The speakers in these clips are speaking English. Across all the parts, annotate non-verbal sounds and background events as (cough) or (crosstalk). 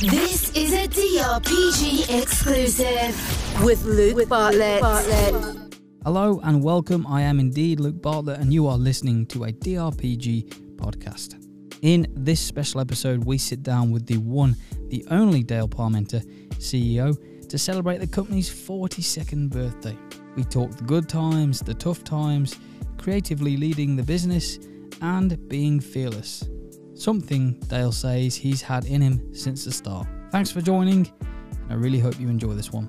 This is a DRPG exclusive with Luke, Bartlett. Hello and welcome. I am indeed Luke Bartlett, and you are listening to a DRPG podcast. In this special episode, we sit down with the one, the only Dale Parmenter, CEO, to celebrate the company's 42nd birthday. We talk the good times, the tough times, creatively leading the business, and being fearless. Something Dale says he's had in him since the start. Thanks for joining, and I really hope you enjoy this one.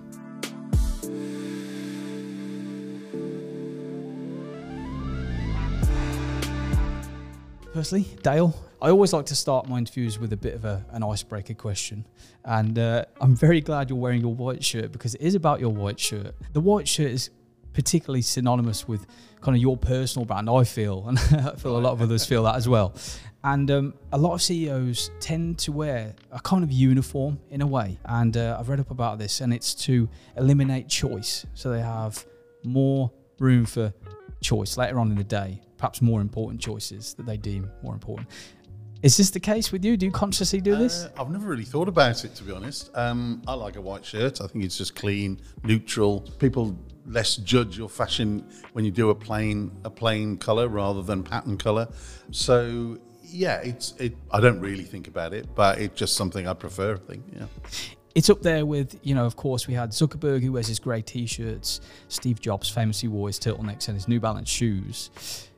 Firstly, Dale, I always like to start my interviews with a bit of a, an icebreaker question. And uh, I'm very glad you're wearing your white shirt because it is about your white shirt. The white shirt is particularly synonymous with kind of your personal brand, I feel. And (laughs) I feel a lot of others feel that as well. And um, a lot of CEOs tend to wear a kind of uniform in a way. And uh, I've read up about this, and it's to eliminate choice. So they have more room for choice later on in the day, perhaps more important choices that they deem more important. Is this the case with you? Do you consciously do this? Uh, I've never really thought about it, to be honest. Um, I like a white shirt. I think it's just clean, neutral. People less judge your fashion when you do a plain a plain color rather than pattern color. So yeah, it's it. I don't really think about it, but it's just something I prefer. I think yeah. It's up there with, you know, of course, we had Zuckerberg who wears his grey t shirts. Steve Jobs famously wore his turtlenecks and his New Balance shoes.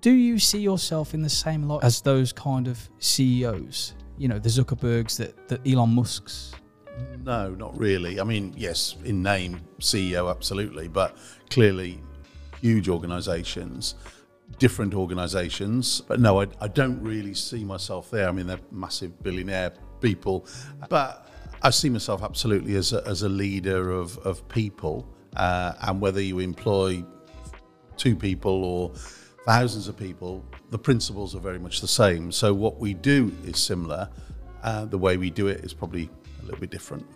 Do you see yourself in the same light as those kind of CEOs? You know, the Zuckerbergs, that the Elon Musks. No, not really. I mean, yes, in name, CEO, absolutely, but clearly huge organisations, different organisations. But no, I, I don't really see myself there. I mean, they're massive billionaire people, but I see myself absolutely as a, as a leader of, of people. Uh, and whether you employ two people or thousands of people, the principles are very much the same. So what we do is similar. Uh, the way we do it is probably a little bit different.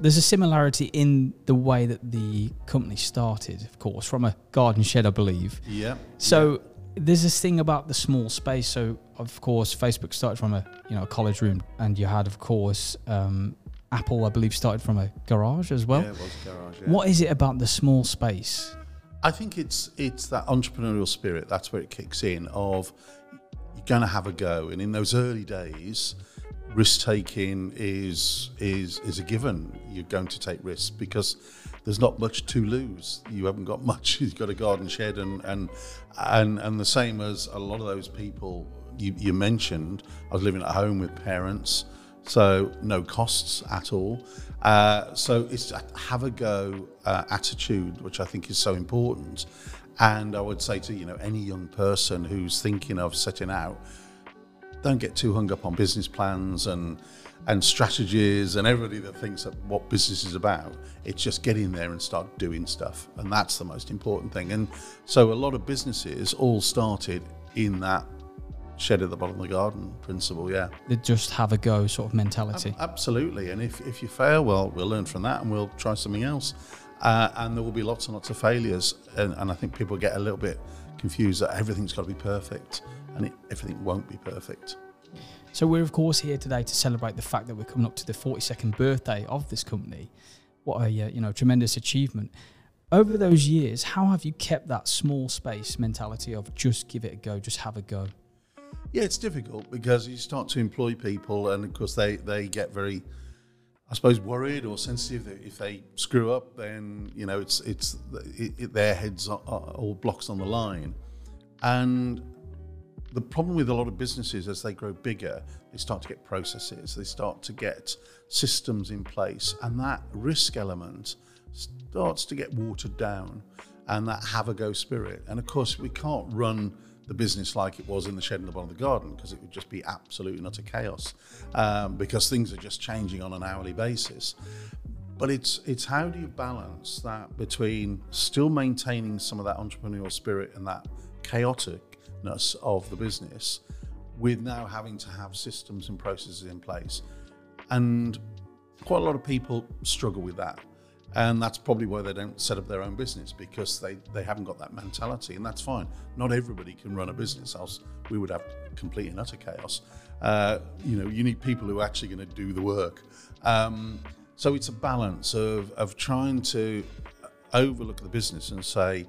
There's a similarity in the way that the company started, of course, from a garden shed, I believe. Yeah. So there's this thing about the small space. So of course, Facebook started from a you know a college room, and you had, of course, um, Apple, I believe, started from a garage as well. Yeah, it was a garage. Yeah. What is it about the small space? I think it's it's that entrepreneurial spirit. That's where it kicks in. Of you're going to have a go, and in those early days, risk taking is is is a given. You're going to take risks because there's not much to lose. You haven't got (laughs) much. You've got a garden shed, and and and and the same as a lot of those people you, you mentioned. I was living at home with parents, so no costs at all. Uh, so it's a have a go uh, attitude, which I think is so important. And I would say to you know any young person who's thinking of setting out don't get too hung up on business plans and and strategies and everybody that thinks that what business is about. It's just get in there and start doing stuff, and that's the most important thing. And so a lot of businesses all started in that shed at the bottom of the garden principle. Yeah, they just have a go sort of mentality. Ab- absolutely. And if if you fail, well, we'll learn from that and we'll try something else. Uh, and there will be lots and lots of failures. And, and I think people get a little bit confused that everything's got to be perfect and it, everything won't be perfect. So we're of course here today to celebrate the fact that we're coming up to the 42nd birthday of this company. What a uh, you know tremendous achievement. Over those years, how have you kept that small space mentality of just give it a go, just have a go? Yeah, it's difficult because you start to employ people, and of course they they get very, I suppose, worried or sensitive that if they screw up, then you know it's it's it, it, their heads are, are all blocks on the line, and the problem with a lot of businesses as they grow bigger, they start to get processes, they start to get systems in place, and that risk element starts to get watered down, and that have a go spirit. And of course, we can't run the business like it was in the shed in the bottom of the garden because it would just be absolute and utter chaos um, because things are just changing on an hourly basis. But it's it's how do you balance that between still maintaining some of that entrepreneurial spirit and that chaotic of the business with now having to have systems and processes in place. And quite a lot of people struggle with that. And that's probably why they don't set up their own business because they, they haven't got that mentality, and that's fine. Not everybody can run a business, else we would have complete and utter chaos. Uh, you know, you need people who are actually going to do the work. Um, so it's a balance of, of trying to overlook the business and say,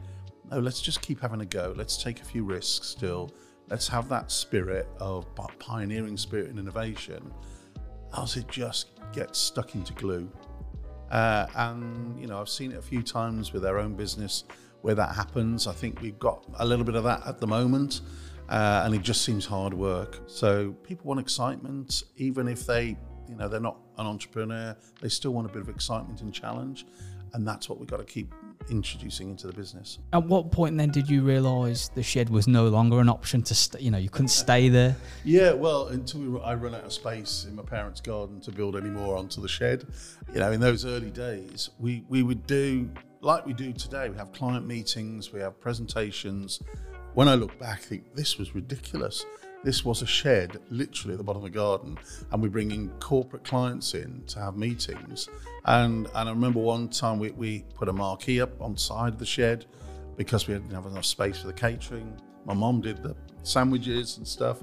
no, let's just keep having a go. Let's take a few risks still. Let's have that spirit of pioneering spirit and innovation, else it just gets stuck into glue. Uh, and you know, I've seen it a few times with our own business where that happens. I think we've got a little bit of that at the moment, uh, and it just seems hard work. So people want excitement, even if they, you know, they're not an entrepreneur. They still want a bit of excitement and challenge, and that's what we've got to keep introducing into the business. At what point then did you realise the shed was no longer an option to, st- you know, you couldn't stay there? Yeah, well, until we, I ran out of space in my parents' garden to build any more onto the shed. You know, in those early days, we we would do like we do today. We have client meetings, we have presentations. When I look back, I think this was ridiculous. This was a shed literally at the bottom of the garden, and we're bringing corporate clients in to have meetings. And, and I remember one time we, we put a marquee up on the side of the shed because we didn't have enough space for the catering. My mom did the sandwiches and stuff.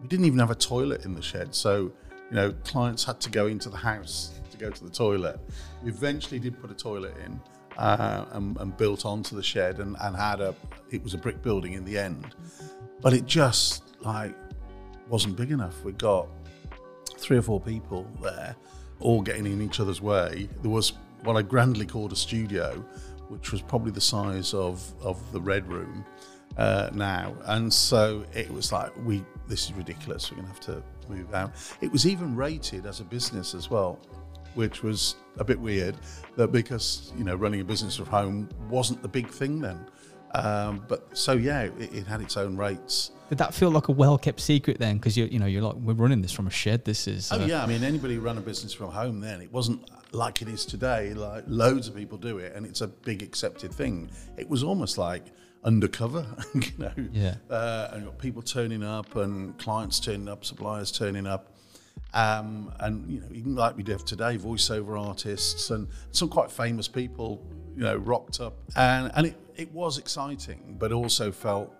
We didn't even have a toilet in the shed, so you know clients had to go into the house to go to the toilet. We eventually did put a toilet in uh, and, and, built onto the shed and, and had a. It was a brick building in the end, but it just like wasn't big enough. We got three or four people there, all getting in each other's way. There was what I grandly called a studio, which was probably the size of of the red room uh, now, and so it was like we this is ridiculous. We're gonna have to move out. It was even rated as a business as well. Which was a bit weird, that because you know running a business from home wasn't the big thing then. Um, but so yeah, it, it, had its own rates. Did that feel like a well kept secret then? Because you you know you're like we're running this from a shed. This is. Uh, oh yeah, I mean anybody run a business from home then it wasn't like it is today. Like loads of people do it, and it's a big accepted thing. It was almost like undercover, (laughs) you know. Yeah. Uh, and people turning up, and clients turning up, suppliers turning up. Um, and you know, even like we do today, voiceover artists and some quite famous people, you know, rocked up, and and it, it was exciting, but also felt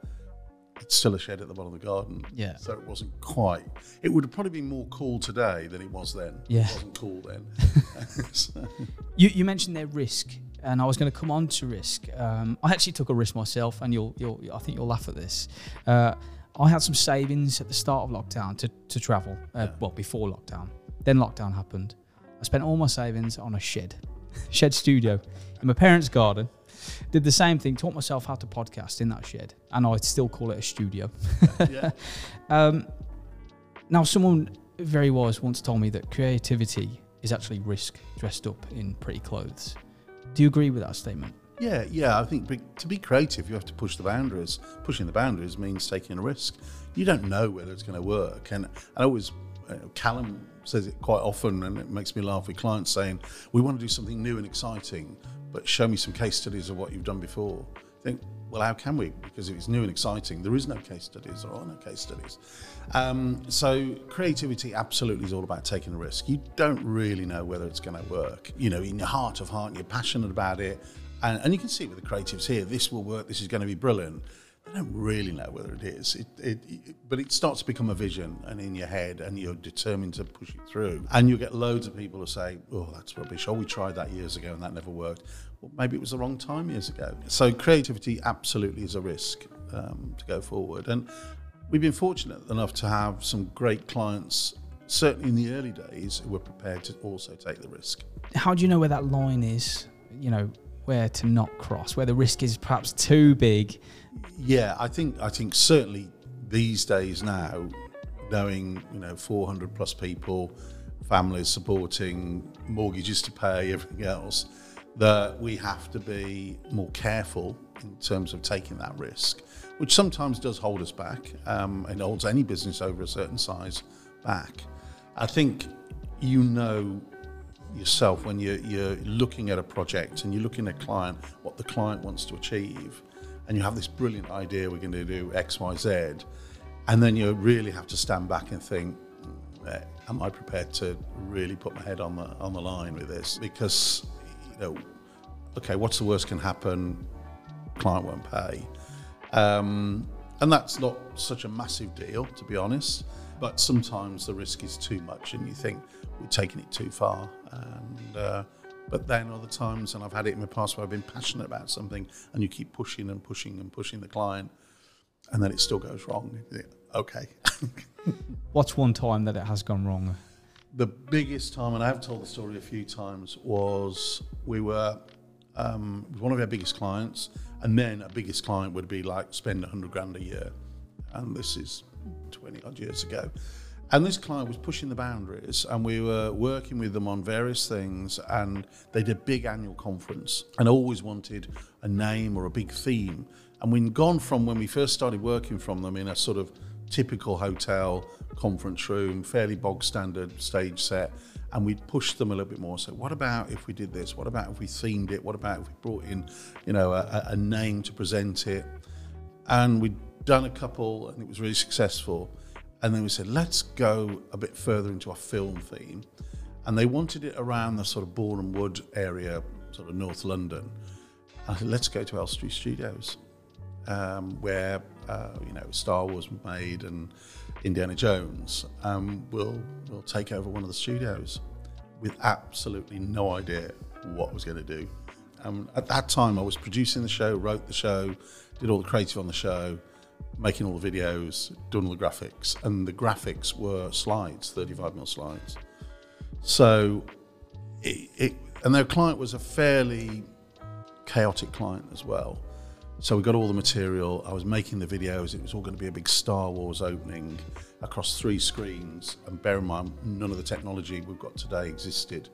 it's still a shed at the bottom of the garden. Yeah. So it wasn't quite. It would have probably been more cool today than it was then. Yeah. It wasn't cool then. so. (laughs) you, you mentioned their risk, and I was going to come on to risk. Um, I actually took a risk myself, and you'll, you'll I think you'll laugh at this. Uh, I had some savings at the start of lockdown to, to travel, uh, yeah. well, before lockdown. Then lockdown happened. I spent all my savings on a shed, (laughs) shed studio in my parents' garden did the same thing, taught myself how to podcast in that shed, and I still call it a studio. (laughs) yeah. um, now, someone very wise once told me that creativity is actually risk dressed up in pretty clothes. Do you agree with that statement? Yeah, yeah. I think to be creative, you have to push the boundaries. Pushing the boundaries means taking a risk. You don't know whether it's going to work, and I always uh, Callum says it quite often, and it makes me laugh with clients saying, "We want to do something new and exciting, but show me some case studies of what you've done before. I think, well, how can we? Because if it's new and exciting, there is no case studies, there are no case studies. Um, so creativity absolutely is all about taking a risk. You don't really know whether it's going to work. You know, in your heart of heart, you're passionate about it, and, and you can see with the creatives here. This will work. This is going to be brilliant. I don't really know whether it is. It, it, it, but it starts to become a vision and in your head, and you're determined to push it through. And you get loads of people who say, "Oh, that's rubbish. Oh, we tried that years ago and that never worked." Well, maybe it was the wrong time years ago. So creativity absolutely is a risk um, to go forward. And we've been fortunate enough to have some great clients, certainly in the early days, who were prepared to also take the risk. How do you know where that line is? You know, where to not cross, where the risk is perhaps too big yeah, I think I think certainly these days now, knowing you know 400 plus people, families supporting, mortgages to pay, (laughs) everything else, that we have to be more careful in terms of taking that risk, which sometimes does hold us back um, and holds any business over a certain size back. I think you know yourself when you're, you're looking at a project and you're looking at a client, what the client wants to achieve and you have this brilliant idea we're going to do X, Y, Z, and then you really have to stand back and think, am I prepared to really put my head on the on the line with this? Because you know, okay, what's the worst can happen? Client won't pay. Um, and that's not such a massive deal, to be honest. But sometimes the risk is too much, and you think we're taking it too far. And uh, but then other times, and I've had it in the past where I've been passionate about something, and you keep pushing and pushing and pushing the client, and then it still goes wrong. Okay. (laughs) What's one time that it has gone wrong? the biggest time, and I have told the story a few times, was we were um, one of our biggest clients, and then a biggest client would be like spend 100 grand a year. And this is 20 odd years ago. And this client was pushing the boundaries, and we were working with them on various things. And they did a big annual conference and always wanted a name or a big theme. And we'd gone from when we first started working from them in a sort of typical hotel conference room, fairly bog standard stage set, and we'd push them a little bit more. So, what about if we did this? What about if we themed it? What about if we brought in, you know, a, a name to present it? And we'd done a couple, and it was really successful. And then we said, let's go a bit further into our film theme. And they wanted it around the sort of Borehamwood area, sort of North London. I said, let's go to Elstree Studios, um, where uh, you know Star Wars was made and Indiana Jones. Um, we'll we'll take over one of the studios with absolutely no idea what I was going to do. Um, at that time, I was producing the show, wrote the show, did all the creative on the show, making all the videos, doing all the graphics, and the graphics were slides, 35 mil slides. So, it, it and their client was a fairly chaotic client as well. So we got all the material. I was making the videos. It was all going to be a big Star Wars opening across three screens. And bear in mind, none of the technology we've got today existed.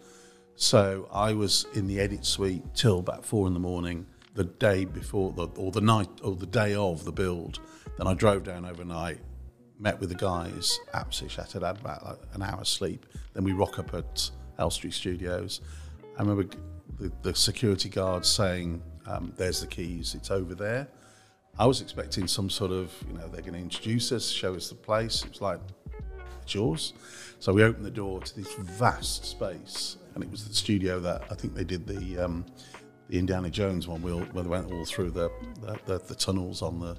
So I was in the edit suite till about four in the morning, the day before, the, or the night, or the day of the build. Then I drove down overnight, met with the guys, absolutely shattered. Had about like an hour's sleep. Then we rock up at Elstree Studios. I remember the, the security guard saying, um, "There's the keys. It's over there." I was expecting some sort of, you know, they're going to introduce us, show us the place. It was like, "It's yours." So we opened the door to this vast space, and it was the studio that I think they did the um, the Indiana Jones one, where they went all through the the, the, the tunnels on the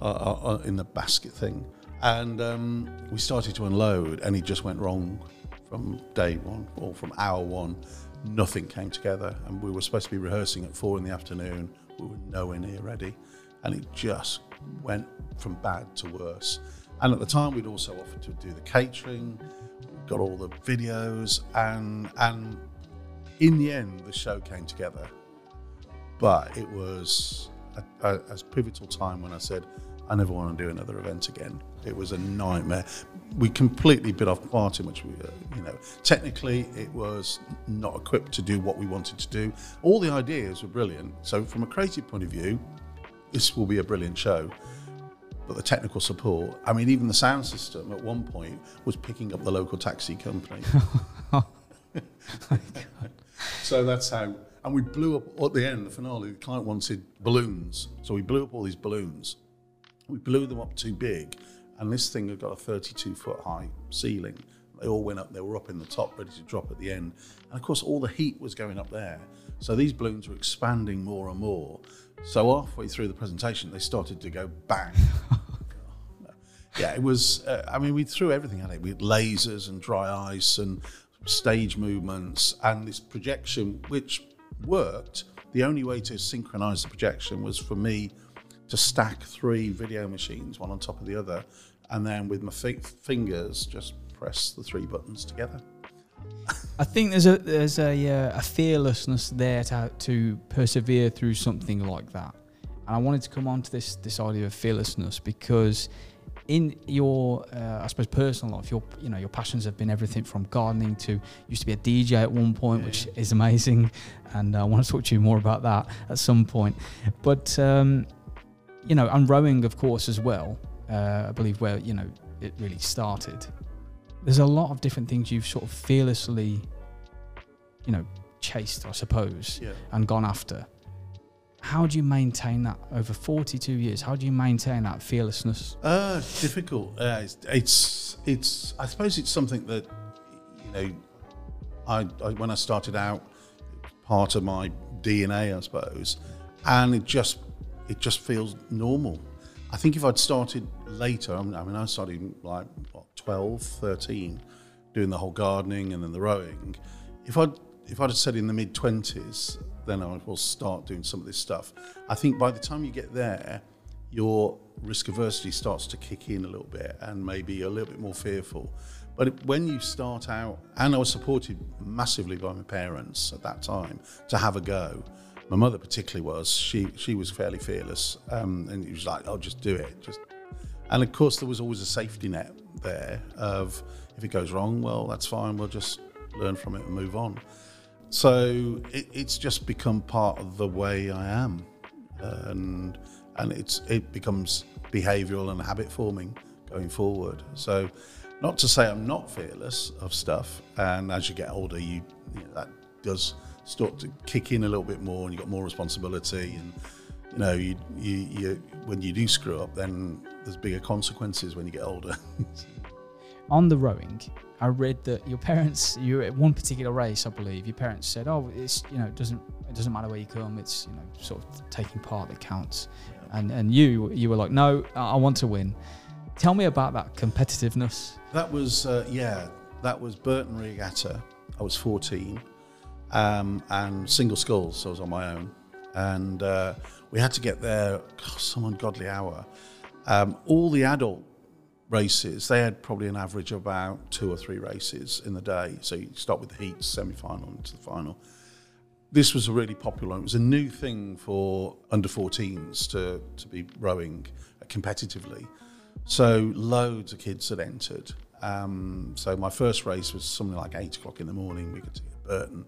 uh, uh, uh, in the basket thing, and um, we started to unload, and it just went wrong from day one or from hour one. Nothing came together, and we were supposed to be rehearsing at four in the afternoon. We were nowhere near ready, and it just went from bad to worse. And at the time, we'd also offered to do the catering, got all the videos, and and in the end, the show came together. But it was a, a, a pivotal time when I said, I never want to do another event again. It was a nightmare. We completely bit off far too much. We, uh, you know, technically, it was not equipped to do what we wanted to do. All the ideas were brilliant. So, from a creative point of view, this will be a brilliant show. But the technical support, I mean, even the sound system at one point was picking up the local taxi company. (laughs) (laughs) so that's how. And we blew up at the end, the finale. The client wanted balloons, so we blew up all these balloons. We blew them up too big, and this thing had got a 32 foot high ceiling. They all went up. They were up in the top, ready to drop at the end. And of course, all the heat was going up there. So these balloons were expanding more and more. So halfway through the presentation, they started to go bang. (laughs) yeah, it was. Uh, I mean, we threw everything at it. We had lasers and dry ice and stage movements and this projection, which worked. The only way to synchronize the projection was for me to stack three video machines, one on top of the other, and then with my fi- fingers just press the three buttons together. (laughs) I think there's a there's a, uh, a fearlessness there to to persevere through something like that, and I wanted to come on to this this idea of fearlessness because in your uh, I suppose personal life, your you know your passions have been everything from gardening to used to be a DJ at one point, Yeah. which is amazing, and I want to talk to you more about that at some point. But um, you know, and rowing, of course, as well. Uh, I believe where you know it really started. There's a lot of different things you've sort of fearlessly, you know, chased, I suppose, Yeah. and gone after. How do you maintain that over 42 years? How do you maintain that fearlessness? Uh, difficult. Uh, it's, it's, it's, I suppose it's something that, you know, I, I when I started out, part of my DNA, I suppose, and it just it just feels normal. I think if I'd started later, I mean, I, started like what 12, 13, doing the whole gardening and then the rowing. If I'd if I'd have said in the mid twenties, then I will start doing some of this stuff. I think by the time you get there, your risk aversity starts to kick in a little bit and maybe a little bit more fearful. But when you start out, and I was supported massively by my parents at that time to have a go. My mother particularly was. She she was fairly fearless, um, and it was like, "I'll just do it." Just, and of course there was always a safety net there of if it goes wrong, well, that's fine. We'll just learn from it and move on. So it, it's just become part of the way I am, and and it's it becomes behavioural and habit forming going forward. So not to say I'm not fearless of stuff, and as you get older, you, you know, that does start to kick in a little bit more, and you have got more responsibility, and you know, you, you, you when you do screw up, then there's bigger consequences when you get older. (laughs) On the rowing, I read that your parents, you were at one particular race, I believe, your parents said, "Oh, it's you know, it doesn't it doesn't matter where you come, it's you know, sort of taking part that counts," and and you you were like, "No, I want to win." Tell me about that competitiveness. That was, uh, yeah, that was Burton Regatta. I was 14 um, and single sculls, so I was on my own. And uh, we had to get there gosh, some ungodly hour. Um, all the adult races, they had probably an average of about two or three races in the day. So you start with the heats, semi final, into the final. This was a really popular, it was a new thing for under 14s to, to be rowing competitively. So loads of kids had entered. Um, so my first race was something like eight o'clock in the morning. We could see Burton.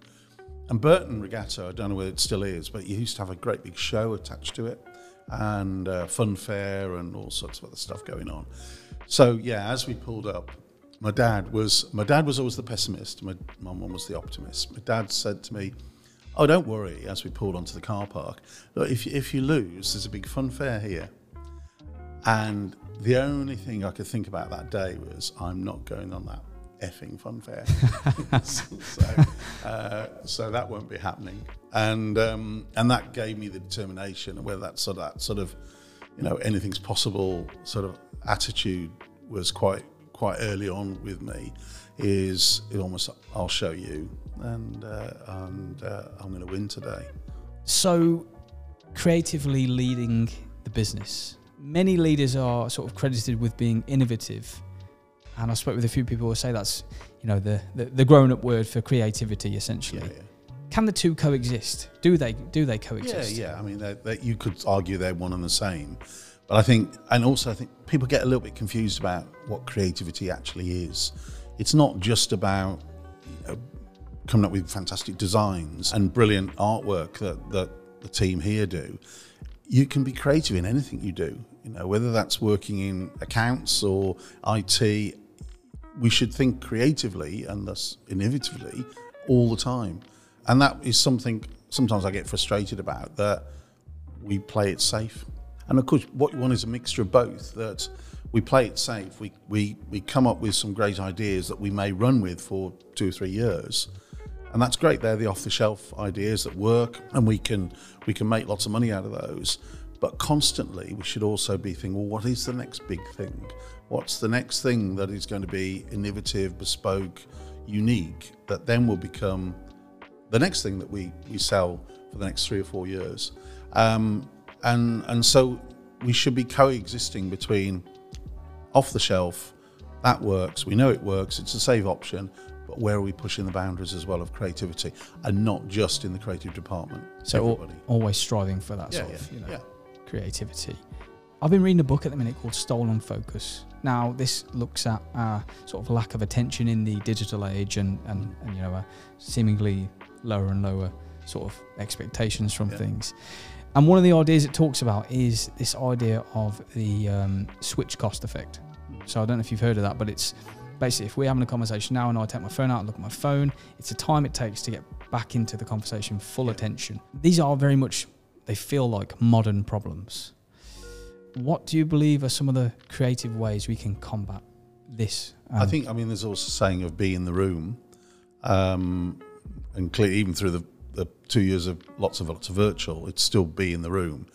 And Burton Regatta, I don't know whether it still is, but you used to have a great big show attached to it and uh, fun fair and all sorts of other stuff going on. So yeah, as we pulled up, my dad was my dad was always the pessimist. My mum was the optimist. My dad said to me, "Oh, don't worry." As we pulled onto the car park, look, if if you lose, there's a big fun fair here. And the only thing I could think about that day was I'm not going on that effing fun fair. (laughs) (laughs) so, uh, so that won't be happening. And um, and that gave me the determination, whether that sort of that sort of you know anything's possible sort of attitude was quite quite early on with me. Is it almost I'll show you, and uh, and uh, I'm going to win today. So, creatively leading the business many leaders are sort of credited with being innovative. And I spoke with a few people who say that's, you know, the, the, the grown up word for creativity, essentially. Yeah, yeah. Can the two coexist? Do they do they coexist? Yeah, yeah. I mean, they're, they're, you could argue they're one and the same, but I think, and also I think people get a little bit confused about what creativity actually is. It's not just about you know, coming up with fantastic designs and brilliant artwork that, that the team here do you can be creative in anything you do. You know, whether that's working in accounts or IT, we should think creatively and thus innovatively all the time. And that is something sometimes I get frustrated about that we play it safe. And of course, what you want is a mixture of both. That we play it safe. We we we come up with some great ideas that we may run with for two or three years and that's great. They're the off-the-shelf ideas that work, and we can we can make lots of money out of those. But constantly, we should also be thinking, well, what is the next big thing? What's the next thing that is going to be innovative, bespoke, unique, that then will become the next thing that we, we sell for the next three or four years? Um, and, and so we should be coexisting between off the shelf, that works, we know it works, it's a safe option, but where are we pushing the boundaries as well of creativity and not just in the creative department? So Everybody. always striving for that yeah, sort yeah, of you know, yeah. creativity. I've been reading a book at the minute called Stolen Focus. Now, this looks at uh, sort of lack of attention in the digital age and, and, and you know, seemingly lower and lower sort of expectations from things. And one of the ideas it talks about is this idea of the um, switch cost effect. So I don't know if you've heard of that, but it's basically, if we're having a conversation now and I take my phone out and look at my phone, it's the time it takes to get back into the conversation, full attention. These are very much, they feel like modern problems. What do you believe are some of the creative ways we can combat this? Um, I think, I mean, there's also a saying of be in the room. Um, and clearly, even through the, the two years of lots of lots of virtual, it's still be in the room.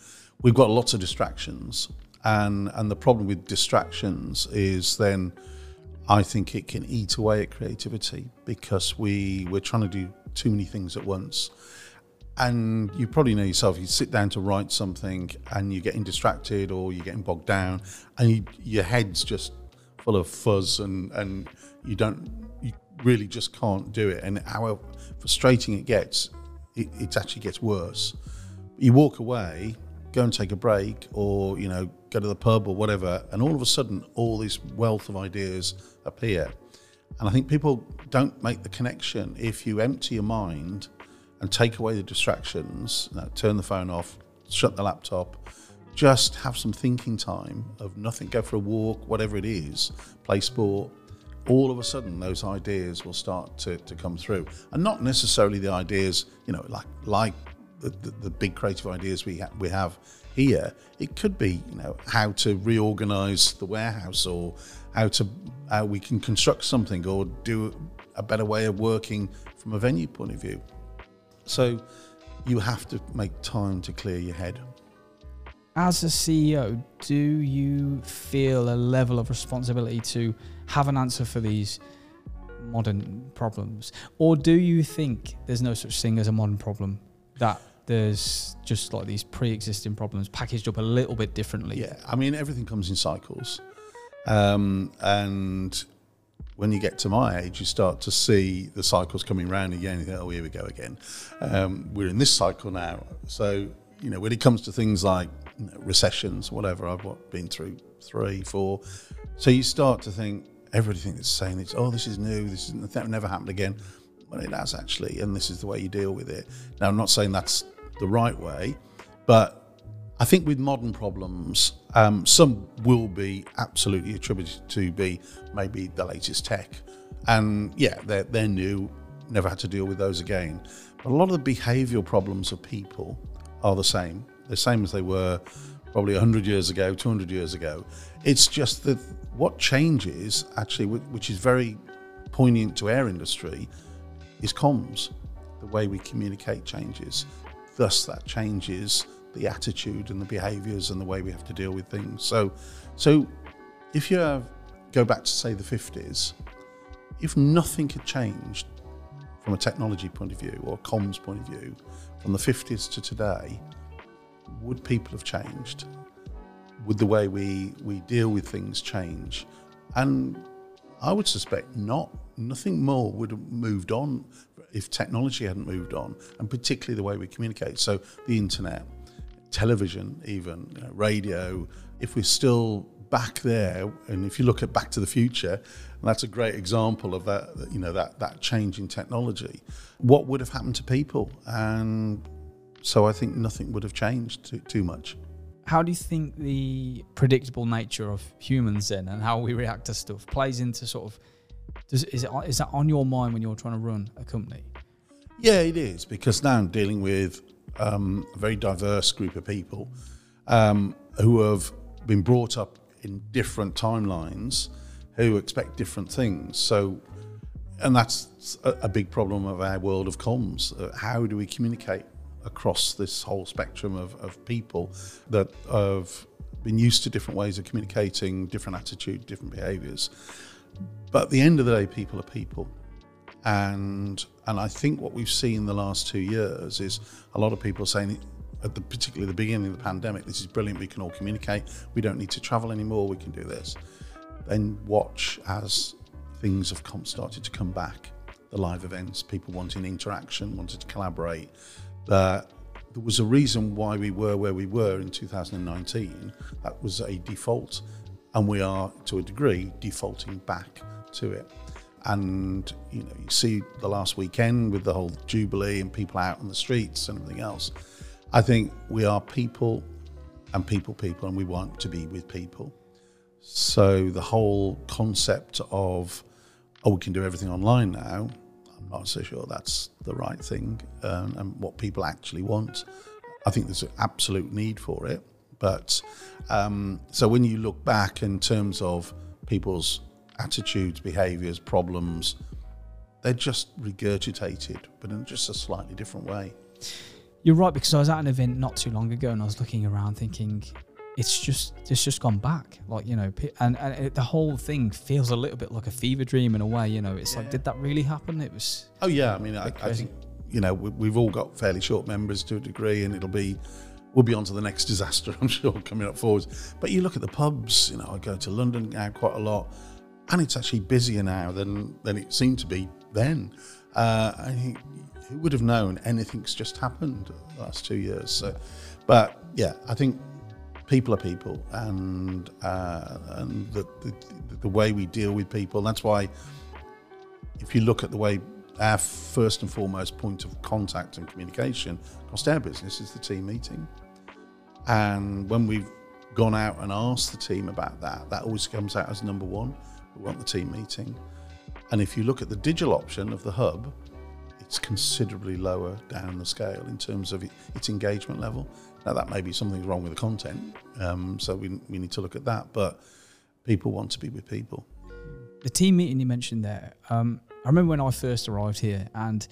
We've got lots of distractions, and and the problem with distractions is then I think it can eat away at creativity because we we're trying to do too many things at once. And you probably know yourself. You sit down to write something, and you're getting distracted, or you're getting bogged down, and you, your head's just full of fuzz, and and you don't, you really just can't do it. And how frustrating it gets, it, it actually gets worse. You walk away, go and take a break, or you know, go to the pub or whatever, and all of a sudden, all this wealth of ideas appear. And I think people don't make the connection. If you empty your mind and take away the distractions, you know, turn the phone off, shut the laptop, just have some thinking time of nothing, go for a walk, whatever it is, play sport, all of a sudden those ideas will start to, to come through. And not necessarily the ideas, you know, like like the, the, the big creative ideas we, ha- we have here. It could be, you know, how to reorganize the warehouse or how to how we can construct something or do a better way of working from a venue point of view. So you have to make time to clear your head. As a CEO, do you feel a level of responsibility to have an answer for these modern problems? Or do you think there's no such thing as a modern problem? That there's just like these pre existing problems packaged up a little bit differently? Yeah, I mean, everything comes in cycles. Um, and when you get to my age, you start to see the cycles coming round again. You think, oh, here we go again. Um, we're in this cycle now. So, you know, when it comes to things like you know, recessions, whatever, I've been through three, four. So you start to think everything that's saying it's, oh, this is new, this is that never happened again. Well, it has actually, and this is the way you deal with it. Now, I'm not saying that's the right way, but I think with modern problems, um, some will be absolutely attributed to be maybe the latest tech. And yeah, they're, they're new, never had to deal with those again. But a lot of the behavioural problems of people are the same. The same as they were probably 100 years ago, 200 years ago. It's just that what changes, actually, which is very poignant to our industry, is comms. The way we communicate changes. Thus, that changes the attitude and the behaviours and the way we have to deal with things. So, so if you have, go back to say the 50s, if nothing had changed from a technology point of view or comms point of view from the 50s to today, would people have changed? Would the way we, we deal with things change? And I would suspect not. Nothing more would have moved on if technology hadn't moved on, and particularly the way we communicate. So the internet, television, even you know, radio, if we're still back there, and if you look at Back to the Future, that's a great example of that, you know, that that change in technology. What would have happened to people? And so I think nothing would have changed too, too much. How do you think the predictable nature of humans then and how we react to stuff plays into sort of does, is it is that on your mind when you're trying to run a company? Yeah, it is because now I'm dealing with um, a very diverse group of people um, who have been brought up in different timelines, who expect different things. So, and that's a, a big problem of our world of comms. Uh, how do we communicate across this whole spectrum of, of people that have been used to different ways of communicating, different attitude, different behaviours? But at the end of the day, people are people and and I think what we've seen the last two years is a lot of people saying at the particularly the beginning of the pandemic, this is brilliant. We can all communicate. We don't need to travel anymore. We can do this. Then watch as things have come, started to come back. The live events, people wanting interaction, wanted to collaborate. That there was a reason why we were where we were in 2019. That was a default, and we are to a degree defaulting back to it. And you know you see the last weekend with the whole jubilee and people out on the streets and everything else. I think we are people and people people and we want to be with people. So the whole concept of oh we can do everything online now not so sure that's the right thing um, and what people actually want i think there's an absolute need for it but um, so when you look back in terms of people's attitudes, behaviors, problems, they're just regurgitated, but in just a slightly different way. You're right because I was at an event not too long ago and I was looking around thinking it's just it's just gone back like you know and, and it, the whole thing feels a little bit like a fever dream in a way you know it's like did that really happen it was Oh yeah, I mean, I, I think you know we, we've all got fairly short memories to a degree, and it'll be we'll be on to the next (laughs) disaster, I'm sure, coming up forwards. But you look at the pubs, you know, I go to London now quite a lot, and it's actually busier now than than it seemed to be then. Uh, who would have known anything's just happened the last two years? So, but yeah, I think people are people, and uh, and the, the the way we deal with people. That's why if you look at the way our first and foremost point of contact and communication across our business is the team meeting. And when we've gone out and asked the team about that, that always comes out as number one. We want the team meeting. And if you look at the digital option of the hub, it's considerably lower down the scale in terms of its engagement level. Now, that may be something wrong with the content, um, so we, we need to look at that. But people want to be with people. the team meeting you mentioned there um, I remember when I first arrived here and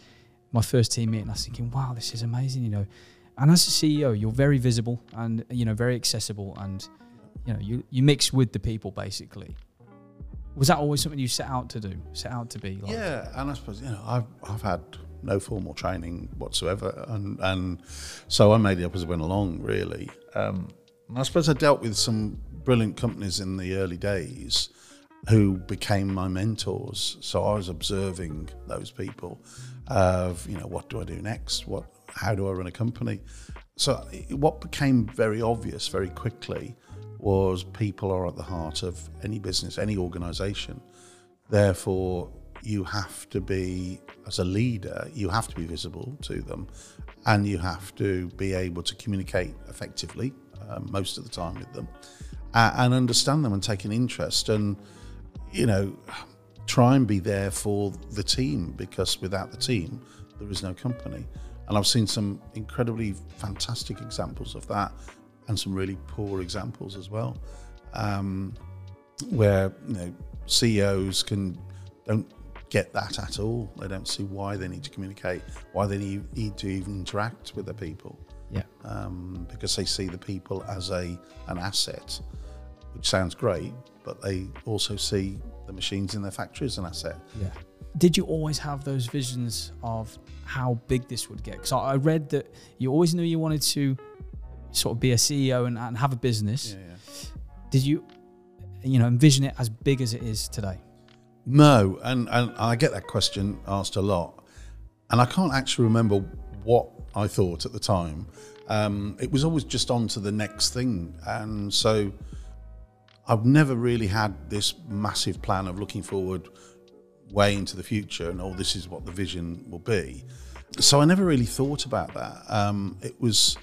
my first team meeting I was thinking wow this is amazing you know and as a CEO you're very visible and you know very accessible and you know you, you mix with the people basically was that always something you set out to do set out to be like Yeah, and I suppose you know I've I've had no formal training whatsoever, and and so I made it up as I went along, really. Um, I suppose I dealt with some brilliant companies in the early days who became my mentors. So I was observing those people of you know what do I do next? What how do I run a company? So what became very obvious very quickly was people are at the heart of any business, any organisation. Therefore, you have to be, as a leader, you have to be visible to them and you have to be able to communicate effectively uh, most of the time with them uh, and understand them and take an interest and, you know, try and be there for the team because without the team, there is no company. And I've seen some incredibly fantastic examples of that and some really poor examples as well. Um, where you know CEOs can don't get that at all. They don't see why they need to communicate, why they need, need to even interact with the people, yeah um, because they see the people as a an asset, which sounds great, but they also see the machines in their factory as an asset. Yeah. Did you always have those visions of how big this would get? Because I read that you always knew you wanted to sort of be a CEO and, and have a business. Yeah. Did you, you know, envision it as big as it is today? No, and, and I get that question asked a lot, and I can't actually remember what I thought at the time. Um, it was always just on to the next thing, and so I've never really had this massive plan of looking forward way into the future and oh, this is what the vision will be. So I never really thought about that. Um, it was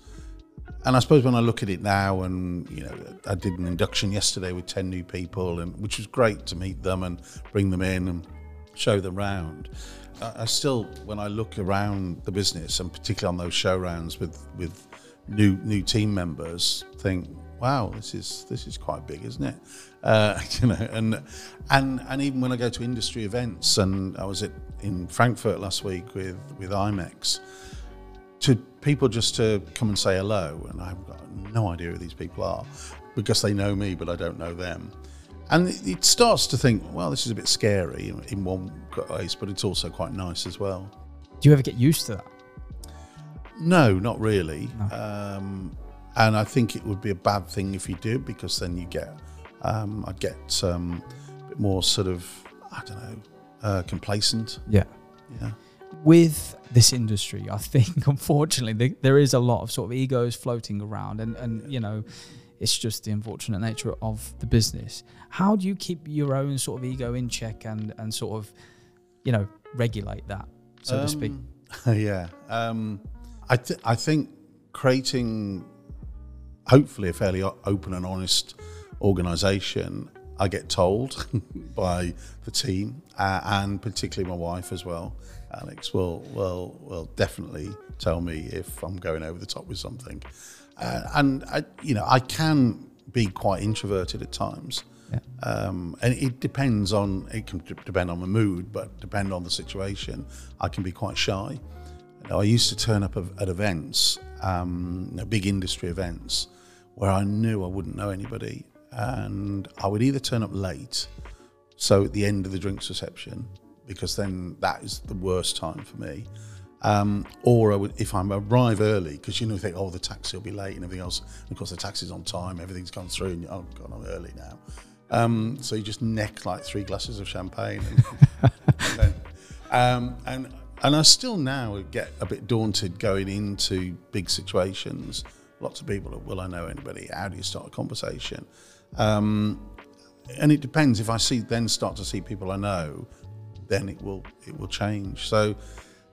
and I suppose when I look at it now, and you know, I did an induction yesterday with ten new people, and which was great to meet them and bring them in and show them round. I, I still, when I look around the business, and particularly on those show rounds with with new new team members, think, wow, this is this is quite big, isn't it? Uh, (laughs) you know, and and and even when I go to industry events, and I was at in Frankfurt last week with with IMEX to people just to come and say hello, and I've got no idea who these people are because they know me, but I don't know them. And it, starts to think, well, this is a bit scary in, one case, but it's also quite nice as well. Do you ever get used to that? No, not really. Um, and I think it would be a bad thing if you did, because then you get, um, I'd get um, a bit more sort of, I don't know, uh, complacent. Yeah. Yeah. With this industry, I think (laughs) unfortunately there, there is a lot of sort of egos floating around, and and you know, it's just the unfortunate nature of the business. How do you keep your own sort of ego in check and and sort of, you know, regulate that, so to speak? Um, (laughs) yeah. Um, I, th- I think creating, hopefully, a fairly open and honest organisation, I get told (laughs) by the team uh, and particularly my wife as well. Alex will will will definitely tell me if I'm going over the top with something, uh, and I, you know I can be quite introverted at times, Yeah. Um, and it depends on it can depend on the mood, but depend on the situation. I can be quite shy. You know, I used to turn up at, events, um, you know, big industry events, where I knew I wouldn't know anybody, and I would either turn up late, so at the end of the drinks reception, because then that is the worst time for me. Um, or would, if I arrive early, because you know, you think, oh, the taxi will be late and everything else. And of course, the taxi's on time, everything's gone through, and oh god, I'm early now. Um, so you just neck like three glasses of champagne, and, (laughs) and, then, um, and and I still now get a bit daunted going into big situations. Lots of people, are, will I know anybody? How do you start a conversation? Um, and it depends. If I see then start to see people I know, then it will it will change. So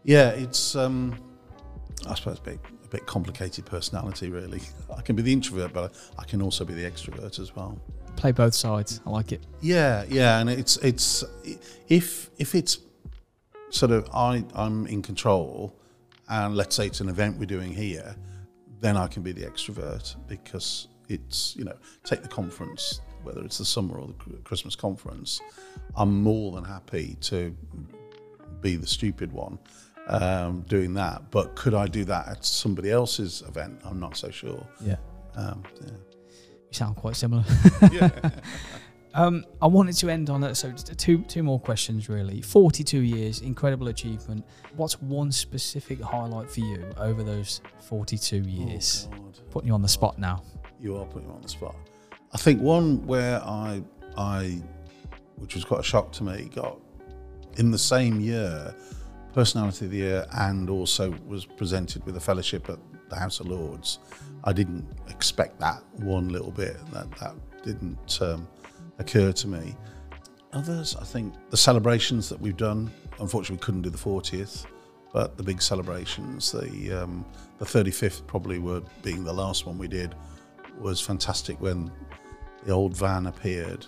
yeah, it's um, I suppose a bit a bit complicated personality really. (laughs) I can be the introvert, but I can also be the extrovert as well. Play both sides. I like it. Yeah, yeah, and it's it's if if it's sort of I I'm in control, and let's say it's an event we're doing here, then I can be the extrovert because it's you know take the conference whether it's the summer or the Christmas conference, I'm more than happy to be the stupid one um, doing that. But could I do that at somebody else's event? I'm not so sure. Yeah. Um, yeah. You sound quite similar. (laughs) yeah. (laughs) Um, I wanted to end on that. So two two more questions really. Forty two years, incredible achievement. What's one specific highlight for you over those forty two years? Oh. Putting you on the spot now. You are putting me on the spot. I think one where I, I, which was quite a shock to me, got in the same year, Personality of the Year, and also was presented with a fellowship at the House of Lords. I didn't expect that one little bit. That that didn't um, occur to me. Others, I think, the celebrations that we've done. Unfortunately, we couldn't do the 40th, but the big celebrations, the um, the 35th probably were being the last one we did, was fantastic when the old van appeared.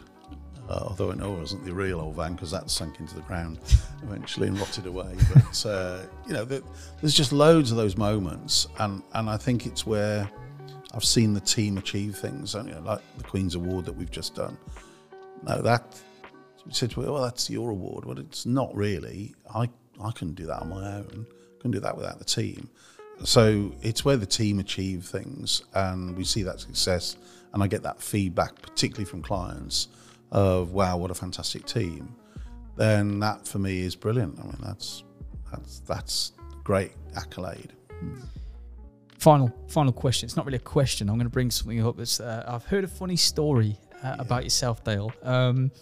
Uh, although I know it wasn't the real old van because that sunk into the ground (laughs) eventually and rotted away. But uh, you know, the, there's just loads of those moments, and and I think it's where I've seen the team achieve things. You know, like the Queen's Award that we've just done. No, that we said, well, that's your award. Well, it's not really. I I couldn't do that on my own. I couldn't do that without the team. So it's where the team achieve things, and we see that success and I get that feedback, particularly from clients, of wow, what a fantastic team. Then that for me is brilliant. I mean, that's that's that's great accolade. Final final question. It's not really a question. I'm going to bring something up. It's, uh, I've heard a funny story uh, about yourself, Dale. Um,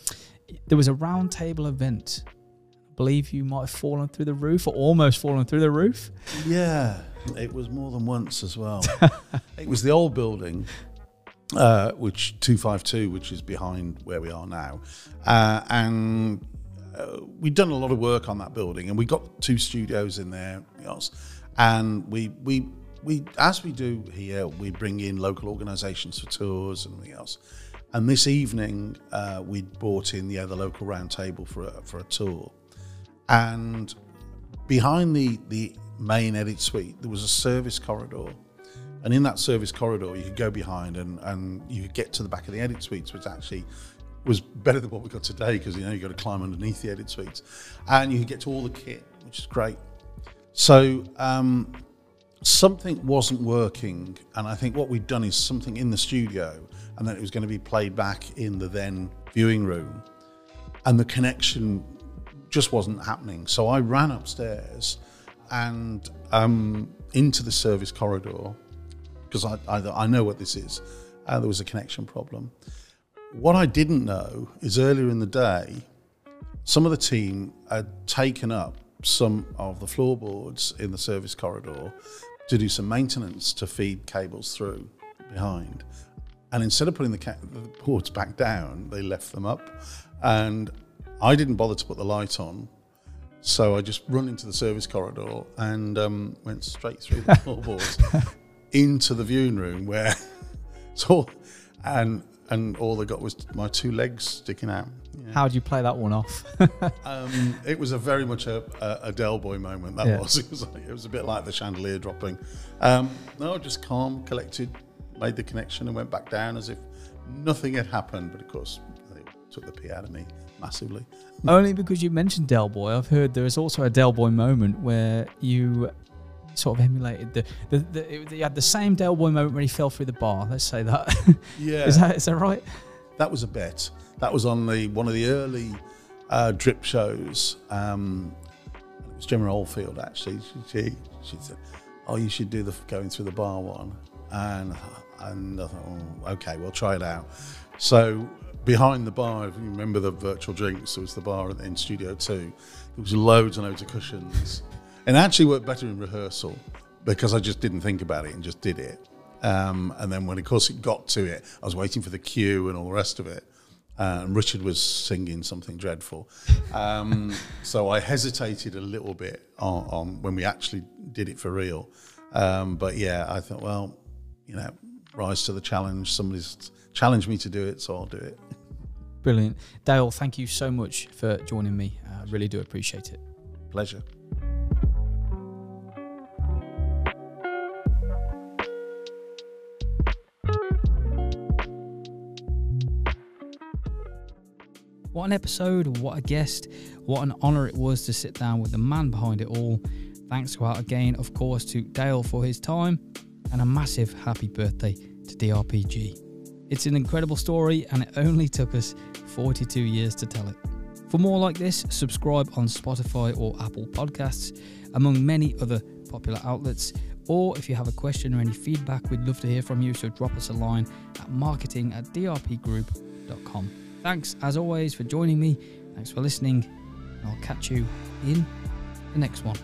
there was a roundtable event. I believe you might have fallen through the roof or almost fallen through the roof. Yeah, it was more than once as well. (laughs) it was the old building uh, which 252, which is behind where we are now. Uh, and uh, we'd done a lot of work on that building and we got two studios in there. And we, we, we, as we do here, we bring in local organisations for tours and everything else. And this evening, uh, we'd brought in yeah, the other local round table for a, for a tour. And behind the, the main edit suite, there was a service corridor and in that service corridor, you could go behind and, and you could get to the back of the edit suites, which actually was better than what we got today because you know you got to climb underneath the edit suites, and you could get to all the kit, which is great. So um, something wasn't working, and I think what we'd done is something in the studio, and then it was going to be played back in the then viewing room, and the connection just wasn't happening. So I ran upstairs and um, into the service corridor because I, I, I, know what this is. Uh, there was a connection problem. What I didn't know is earlier in the day, some of the team had taken up some of the floorboards in the service corridor to do some maintenance to feed cables through behind. And instead of putting the, ca- the boards back down, they left them up. And I didn't bother to put the light on so I just run into the service corridor and um, went straight through the (laughs) floorboards into the viewing room where (laughs) so and and all they got was my two legs sticking out. Yeah. How do you play that one off? (laughs) um, it was a very much a, a, a Del Boy moment. That yeah. was. (laughs) It was like, it was a bit like the chandelier dropping. Um, no, just calm, collected, made the connection, and went back down as if nothing had happened. But of course, it took the pee out of me massively. Only because you mentioned Del Boy, I've heard there is also a Del Boy moment where you sort of emulated the the, the it- you had the same Del Boy moment when he fell through the bar. Let's say that. (laughs) Yeah, is that is that right? that was a bet. That was on the one of the early uh, drip shows. Um, it was Gemma Oldfield actually. She, she she said, "Oh, you should do the going through the bar one," and and I thought, oh, "Okay, we'll try it out." So behind the bar, if you remember the virtual drinks, there was the bar in Studio Two. There was loads and loads of cushions, it actually worked better in rehearsal because I just didn't think about it and just did it. Um, and then when, of course, it got to it, I was waiting for the cue and all the rest of it. Uh, and Richard was singing something dreadful. Um, (laughs) so I hesitated a little bit on, on when we actually did it for real. Um, but yeah, I thought, well, you know, rise to the challenge. Somebody's challenged me to do it, so I'll do it. Brilliant, Dale. Thank you so much for joining me. I really do appreciate it. Pleasure. An episode, what a guest, what an honour it was to sit down with the man behind it all. Thanks out again, of course, to Dale for his time, and a massive happy birthday to DRPG. It's an incredible story, and it only took us 42 years to tell it. For more like this, subscribe on Spotify or Apple Podcasts, among many other popular outlets. Or if you have a question or any feedback, we'd love to hear from you, so drop us a line at marketing at drpgroup.com. Thanks as always for joining me. Thanks for listening. I'll catch you in the next one.